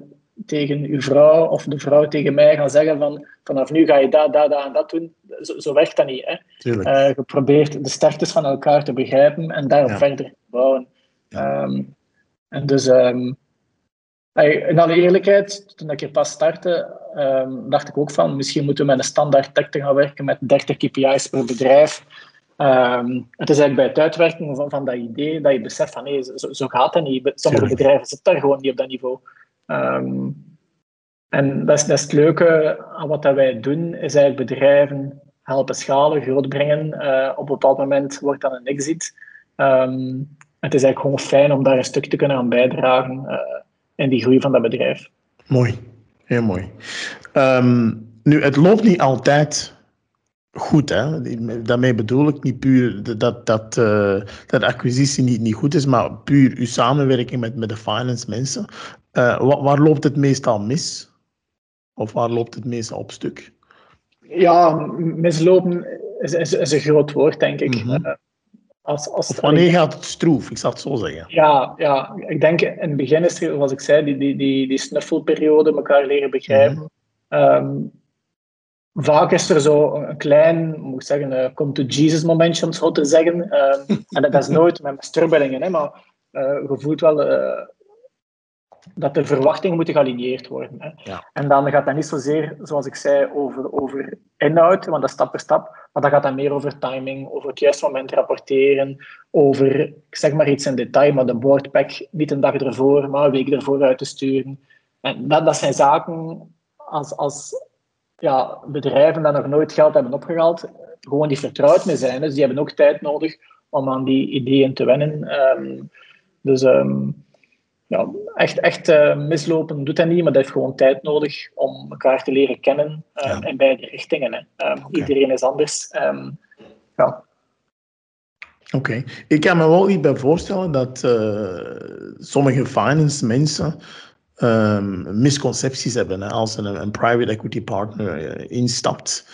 tegen uw vrouw of de vrouw tegen mij gaan zeggen van vanaf nu ga je dat, dat, dat en dat doen. Zo, zo werkt dat niet. Hè. Uh, je probeert de sterktes van elkaar te begrijpen en daarop ja. verder bouwen. Ja. Um, en dus, um, in alle eerlijkheid, toen ik hier pas startte, um, dacht ik ook van misschien moeten we met een standaard tekst gaan werken met 30 KPI's per bedrijf. Um, het is eigenlijk bij het uitwerken van, van dat idee dat je beseft van nee, zo, zo gaat het niet. Sommige bedrijven zitten daar gewoon niet op dat niveau. Um, en dat dat het leuke aan wat dat wij doen, is eigenlijk bedrijven helpen schalen, grootbrengen. Uh, op een bepaald moment wordt dat een exit. Um, het is eigenlijk gewoon fijn om daar een stuk te kunnen aan bijdragen uh, in die groei van dat bedrijf. Mooi, heel mooi. Um, nu, het loopt niet altijd goed. Hè? Daarmee bedoel ik niet puur dat, dat, dat acquisitie niet, niet goed is, maar puur uw samenwerking met, met de finance mensen. Uh, waar, waar, loopt het meestal mis? Of waar loopt het meestal op stuk? Ja, mislopen is, is, is een groot woord, denk ik. Mm -hmm. Als, als, of wanneer gaat het stroef, ik zal het zo zeggen. Ja, ja, ik denk in het begin is er, zoals ik zei, die, die, die, die snuffelperiode, elkaar leren begrijpen. Mm -hmm. um, vaak is er zo een klein, moet ik zeggen, uh, come to Jesus momentje, om het zo te zeggen. Um, en dat is nooit met strubbelingen, hè, maar uh, je voelt wel dat de verwachtingen moeten gealigneerd worden. Hè. Ja. En dan gaat dat niet zozeer, zoals ik zei, over, over inhoud, want dat is stap per stap, maar dan gaat dat meer over timing, over het juiste moment rapporteren, over, ik zeg maar iets in detail, maar de boardpack niet een dag ervoor, maar een week ervoor uit te sturen. En dat, dat zijn zaken, als, als ja, bedrijven dat nog nooit geld hebben opgehaald, gewoon die vertrouwd mee zijn. Dus die hebben ook tijd nodig om aan die ideeën te wennen. Um, dus... Um, ja, echt, echt uh, mislopen doet dat niet, maar dat heeft gewoon tijd nodig om elkaar te leren kennen uh, ja. in beide richtingen. Hè. Um, okay. Iedereen is anders. Um, ja. Oké, okay. ik kan me wel niet bij voorstellen dat uh, sommige finance mensen um, misconcepties hebben hè, als een, een, private equity partner instapt.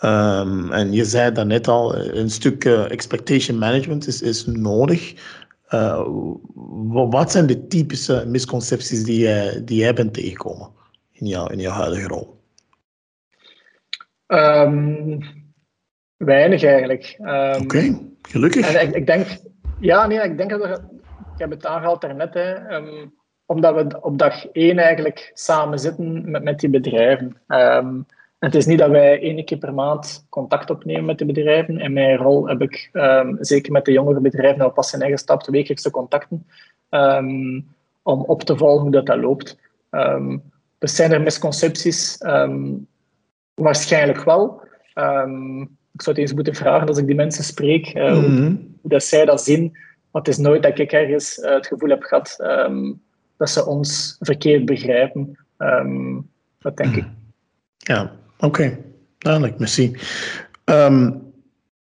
En je zei daarnet al, een stuk expectation management is, is nodig. Uh, wat zijn de typische misconcepties die, jij, die jij bent tegengekomen in jouw, in jouw huidige rol? Um, Weinig eigenlijk. Um, Oké, gelukkig. En ik, ik, denk, ja, nee, ik denk dat er, ik heb het aangehaald daarnet, hè, um, omdat we op dag één eigenlijk samen zitten met, met die bedrijven. Um, het is niet dat wij één keer per maand contact opnemen met de bedrijven. In mijn rol heb ik um, zeker met de jongere bedrijven nou pas zijn ingestapt, wekelijkse contacten, um, om op te volgen hoe dat, dat loopt. Um, dus zijn er misconcepties? waarschijnlijk wel. ik zou het eens moeten vragen als ik die mensen spreek, uh, mm -hmm. hoe, dat zij dat zien. Want het is nooit dat ik ergens uh, het gevoel heb gehad dat ze ons verkeerd begrijpen. dat denk ik. Ja, Oké, duidelijk, merci. Um,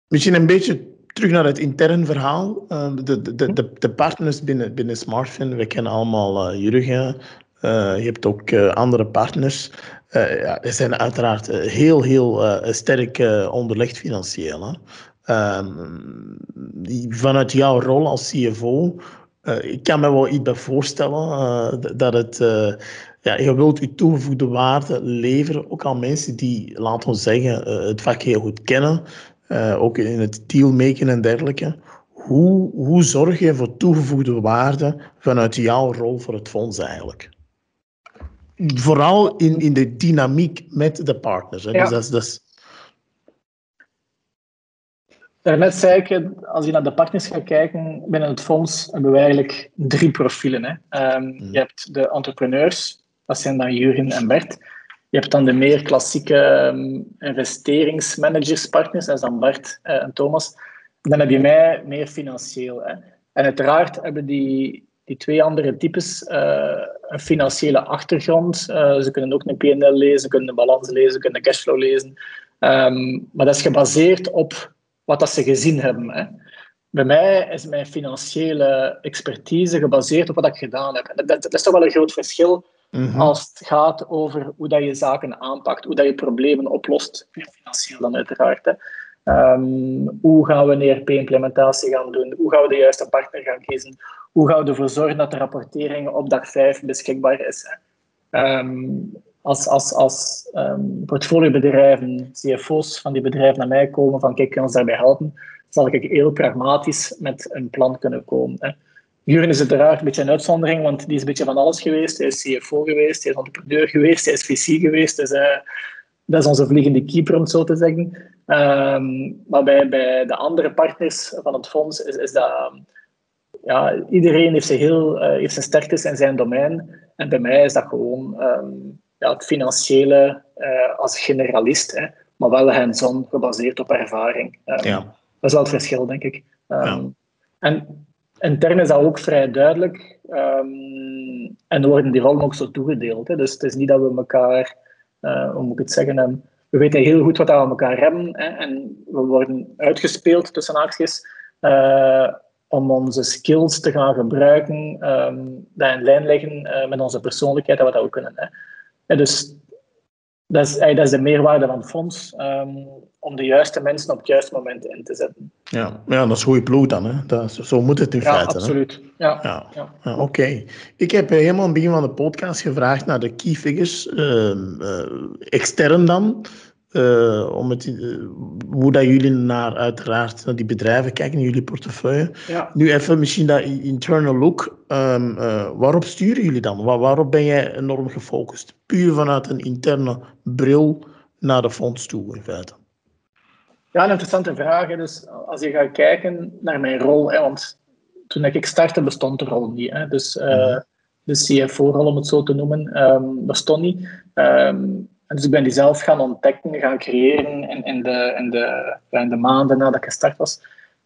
misschien een beetje terug naar het intern verhaal. Uh, de, de, de, de partners binnen, binnen Smartfin, we kennen allemaal uh, Jurgen. Uh, je hebt ook andere partners. Ja, die zijn uiteraard heel, heel sterk onderlegd financieel. Hè? Um, vanuit jouw rol als CFO, ik kan me wel iets bij voorstellen dat het ja, je wilt je toegevoegde waarde leveren, ook aan mensen die, laten we zeggen, eh, het vak heel goed kennen, uh, ook in het dealmaken en dergelijke. Hoe, hoe zorg je voor toegevoegde waarde vanuit jouw rol voor het fonds eigenlijk? Vooral in, in de dynamiek met de partners. Hè? Ja. Dus dat is, Daarnet zei ik, als je naar de partners gaat kijken binnen het fonds, hebben we eigenlijk drie profielen. Hè. Um, Je hebt de entrepreneurs, dat zijn dan Jurgen en Bert. Je hebt dan de meer klassieke um, investeringsmanagerspartners, dat is dan Bert uh, en Thomas. Dan heb je mij meer financieel. Hè. En uiteraard hebben die, die twee andere types uh, een financiële achtergrond. Uh, ze kunnen ook een PNL lezen, ze kunnen een balans lezen, ze kunnen een cashflow lezen. Um, maar dat is gebaseerd op wat dat ze gezien hebben. Hè. Bij mij is mijn financiële expertise gebaseerd op wat ik gedaan heb. Dat is toch wel een groot verschil Mhm. Als het gaat over hoe dat je zaken aanpakt, hoe dat je problemen oplost, financieel dan uiteraard. Hè. Um, hoe gaan we een ERP-implementatie gaan doen? Hoe gaan we de juiste partner gaan kiezen? Hoe gaan we ervoor zorgen dat de rapportering op dag 5 beschikbaar is? Hè? Um, als als, als um, portfoliobedrijven, CFO's van die bedrijven naar mij komen van kijk, kun je ons daarbij helpen? Zal ik heel pragmatisch met een plan kunnen komen. Hè? Juren is uiteraard een beetje een uitzondering, want die is een beetje van alles geweest. Hij is CFO geweest, hij is entrepreneur geweest, hij is VC geweest. Dus uh, dat is onze vliegende keeper, om het zo te zeggen. Um, maar bij, bij de andere partners van het fonds is, is dat... Um, ja, iedereen heeft, zijn, heel, uh, heeft zijn sterktes in zijn domein. En bij mij is dat gewoon um, ja, het financiële uh, als generalist, hè, maar wel hands-on, gebaseerd op ervaring. ja. Dat is wel het verschil, denk ik. Ja. En intern is dat ook vrij duidelijk. Um, en worden die rollen ook zo toegedeeld. Hè. Dus het is niet dat we elkaar, uh, hoe moet ik het zeggen, um, we weten heel goed wat we aan elkaar hebben. Hè, en we worden uitgespeeld tussen haakjes uh, om onze skills te gaan gebruiken, um, dat in lijn leggen uh, met onze persoonlijkheid en wat we kunnen. Hè. En dus dat is, dat is de meerwaarde van het fonds, um, om de juiste mensen op het juiste moment in te zetten. Ja, ja dat is goede ploeg dan. Hè? Dat, zo moet het in ja, feite. Absoluut. Hè? Ja, ja. ja. Oké. Okay. Ik heb helemaal aan het begin van de podcast gevraagd naar de key figures, uh, uh, extern dan. Uh, om het, uh, hoe dat jullie naar uiteraard naar die bedrijven kijken, in jullie portefeuille. Ja. Nu even misschien dat internal look. Um, uh, waarop sturen jullie dan? Waar, waarop ben jij enorm gefocust? Puur vanuit een interne bril naar de fonds toe, in feite. Ja, een interessante vraag. Dus als je gaat kijken naar mijn rol, hè, want toen ik startte bestond de rol niet. Hè, dus de CFO-rol, om het zo te noemen, um, bestond niet. Um, en dus ik ben die zelf gaan ontdekken, gaan creëren in, in, de, in, de, in de maanden nadat ik gestart was.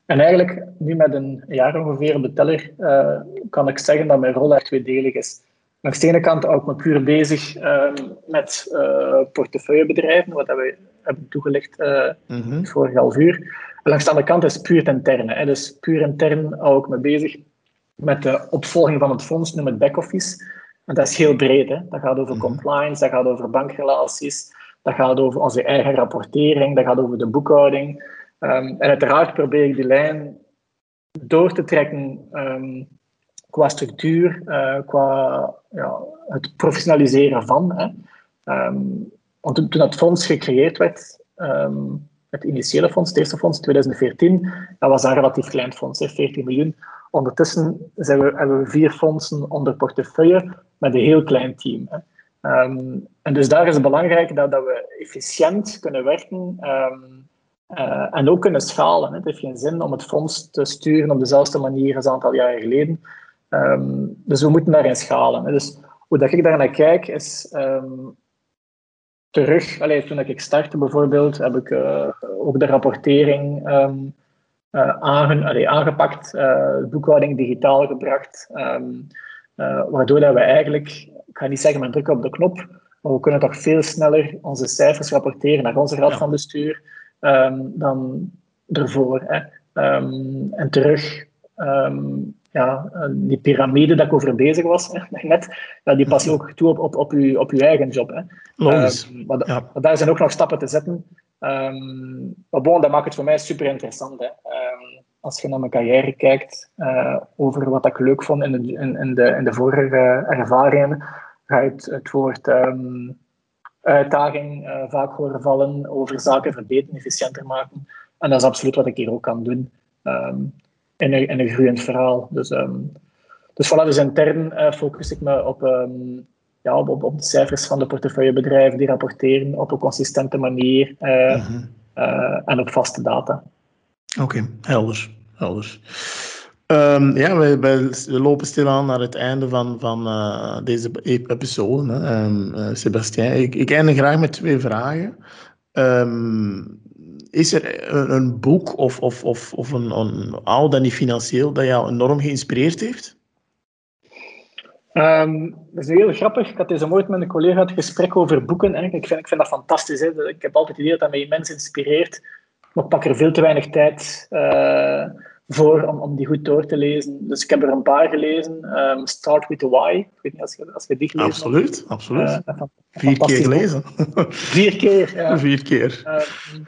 En eigenlijk, nu met een jaar ongeveer op de teller, uh, kan ik zeggen dat mijn rol echt tweedelig is. Langs de ene kant hou ik me puur bezig uh, met uh, portefeuillebedrijven, wat we hebben toegelicht uh, mm -hmm. vorig half uur. En langs de andere kant is puur het interne. Hè. Dus puur intern hou ik me bezig met de opvolging van het fonds, noem het back-office. En dat is heel breed. Hè. Dat gaat over mhm. compliance, dat gaat over bankrelaties, dat gaat over onze eigen rapportering, dat gaat over de boekhouding. Um, en uiteraard probeer ik die lijn door te trekken um, qua structuur, uh, qua ja, het professionaliseren van. Hè. Um, want toen, het fonds gecreëerd werd, het initiële fonds, het eerste fonds, 2014, dat was een relatief klein fonds, 40 miljoen. Ondertussen zijn we, hebben we vier fondsen onder portefeuille met een heel klein team. Hè. Ehm, en dus daar is het belangrijk dat, dat we efficiënt kunnen werken ehm, eh, en ook kunnen schalen. Hè. Het heeft geen zin om het fonds te sturen op dezelfde manier als een aantal jaren geleden. Ehm, dus we moeten daarin schalen. Hè. Dus hoe dat ik daar naar kijk, is terug, allee, toen ik startte bijvoorbeeld, heb ik uh, ook de rapportering um, uh, allee, aangepakt, uh, boekhouding digitaal gebracht, um, waardoor dat we eigenlijk, ik ga niet zeggen met druk op de knop, maar we kunnen toch veel sneller onze cijfers rapporteren naar onze raad van bestuur um, dan ervoor. Hè. en terug ja, die piramide dat ik over bezig was net, ja, die pas je ook toe op, op, op, je, op je eigen job. Hè. Logisch. Uh, maar, ja. daar zijn ook nog stappen te zetten. Um, maar bon, dat maakt het voor mij super interessant. Hè. Um, als je naar mijn carrière kijkt, uh, over wat ik leuk vond in de, in, in de, in de vorige ervaringen, ga je het, het woord uitdaging uh, vaak horen vallen, over zaken verbeteren, efficiënter maken. En dat is absoluut wat ik hier ook kan doen in een, groeiend verhaal. Dus, um, dus voilà, dus intern uh, focus ik me op, um, ja, op, op, de cijfers van de portefeuillebedrijven die rapporteren op een consistente manier uh, mm -hmm. uh, en op vaste data. Oké, okay, helder. helder. Um, ja, wij, wij, lopen stilaan naar het einde van, van uh, deze episode. Hè. Um, Sebastien, ik, ik eindig graag met twee vragen. Um, is er een, boek of, of, of, of een, een, al dan niet financieel dat jou enorm geïnspireerd heeft? Um, dat is heel grappig. Ik had deze ooit met een collega het gesprek over boeken. Hè. Ik, vind, ik vind dat fantastisch. Hè. Ik heb altijd het idee dat dat mij immens inspireert. Maar ik pak er veel te weinig tijd uh, voor om, om die goed door te lezen. Dus ik heb er een paar gelezen. Um, Start with the Why. Ik weet niet als je, als je die gelezen Absoluut, hebt. absoluut. Uh, Vier keer gelezen. Vier keer, ja. Vier keer. Um,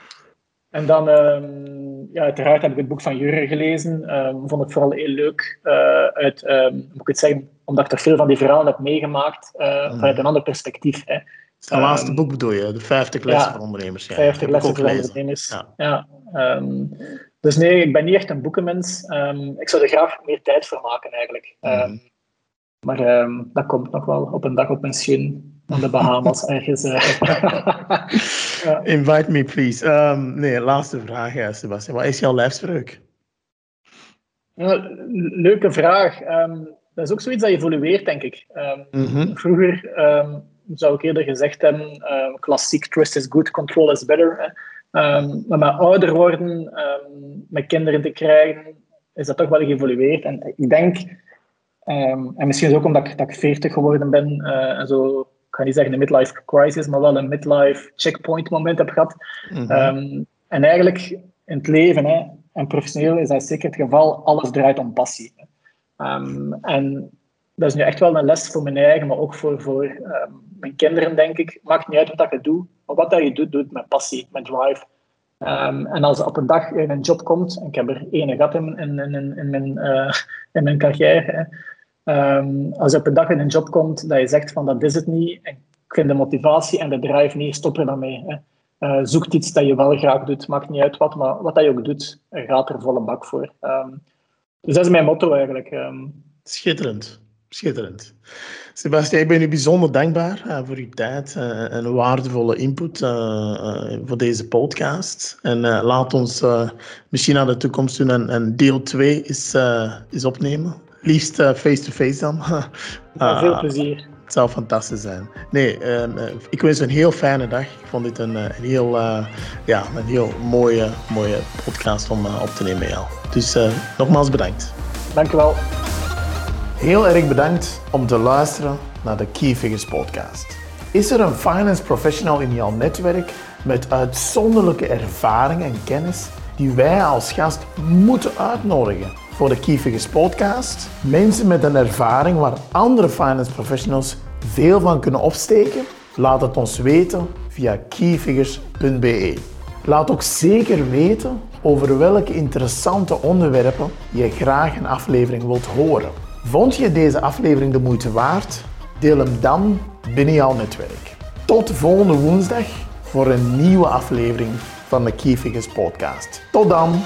en dan, um, ja, uiteraard heb ik het boek van Jurre gelezen. Um, vond het vooral heel leuk. Uh, uit, um, moet ik het zeggen, omdat ik er veel van die verhalen heb meegemaakt, uh, mm. vanuit een ander perspectief. Hè. Het laatste boek bedoel je, de 50 lessen ja, van ondernemers. Ja. 50 lessen van ondernemers. Ja. ja dus nee, ik ben niet echt een boekenmens. ik zou er graag meer tijd voor maken eigenlijk. Mm. maar dat komt nog wel op een dag op pensioen aan de Bahamas ergens. ja. Invite me, please. Um, nee, laatste vraag, Sebastian. Wat is jouw lijfspreuk? Leuke vraag. Um, dat is ook zoiets dat evolueert, denk ik. Um, mm -hmm. Vroeger zou ik eerder gezegd hebben, klassiek, trust is good, control is better. maar met ouder worden, met kinderen te krijgen, is dat toch wel geëvolueerd. En ik denk, en misschien is ook omdat ik, dat ik 40 geworden ben, uh, en zo ga niet zeggen een midlife crisis, maar wel een midlife checkpoint moment heb gehad. Mhm. Ehm, en eigenlijk in het leven hè, en professioneel is dat zeker het geval, alles draait om passie. Um, en dat is nu echt wel een les voor mijn eigen, maar ook voor, voor um, mijn kinderen, denk ik. Maakt niet uit wat je doet, maar wat dat je doet, doet met passie, met drive. en als op een dag in een job komt, en ik heb er één gehad in, in, in, in mijn, uh, in mijn carrière, Um, als je op een dag in een job komt dat je zegt van dat is het niet, ik vind de motivatie en de drive niet, stop er dan mee. Hè. Uh, zoek iets dat je wel graag doet, maakt niet uit wat, maar wat dat je ook doet, gaat er volle bak voor. Um, dus dat is mijn motto eigenlijk. Um. Schitterend, schitterend. Sebastian, ik ben u bijzonder dankbaar uh, voor uw tijd en waardevolle input voor deze podcast. En laat ons misschien naar de toekomst doen en, en deel 2 is, is opnemen liefst eh, face-to-face dan. uh, veel plezier. Het zou fantastisch zijn. Nee, um, ik wens een heel fijne dag. Ik vond dit een, een heel, ja, een heel mooie, mooie podcast om op te nemen met jou. Dus nogmaals bedankt. Dank je wel. Heel erg bedankt om te luisteren naar de Key Figures podcast. Is er een finance professional in jouw netwerk met uitzonderlijke ervaring en kennis die wij als gast moeten uitnodigen? Voor de Key podcast. Mensen met een ervaring waar andere finance professionals veel van kunnen opsteken. Laat het ons weten via keyfigures.be. Laat ook zeker weten over welke interessante onderwerpen je graag een aflevering wilt horen. Vond je deze aflevering de moeite waard? Deel hem dan binnen jouw netwerk. Tot volgende woensdag voor een nieuwe aflevering van de Key Figures podcast. Tot dan!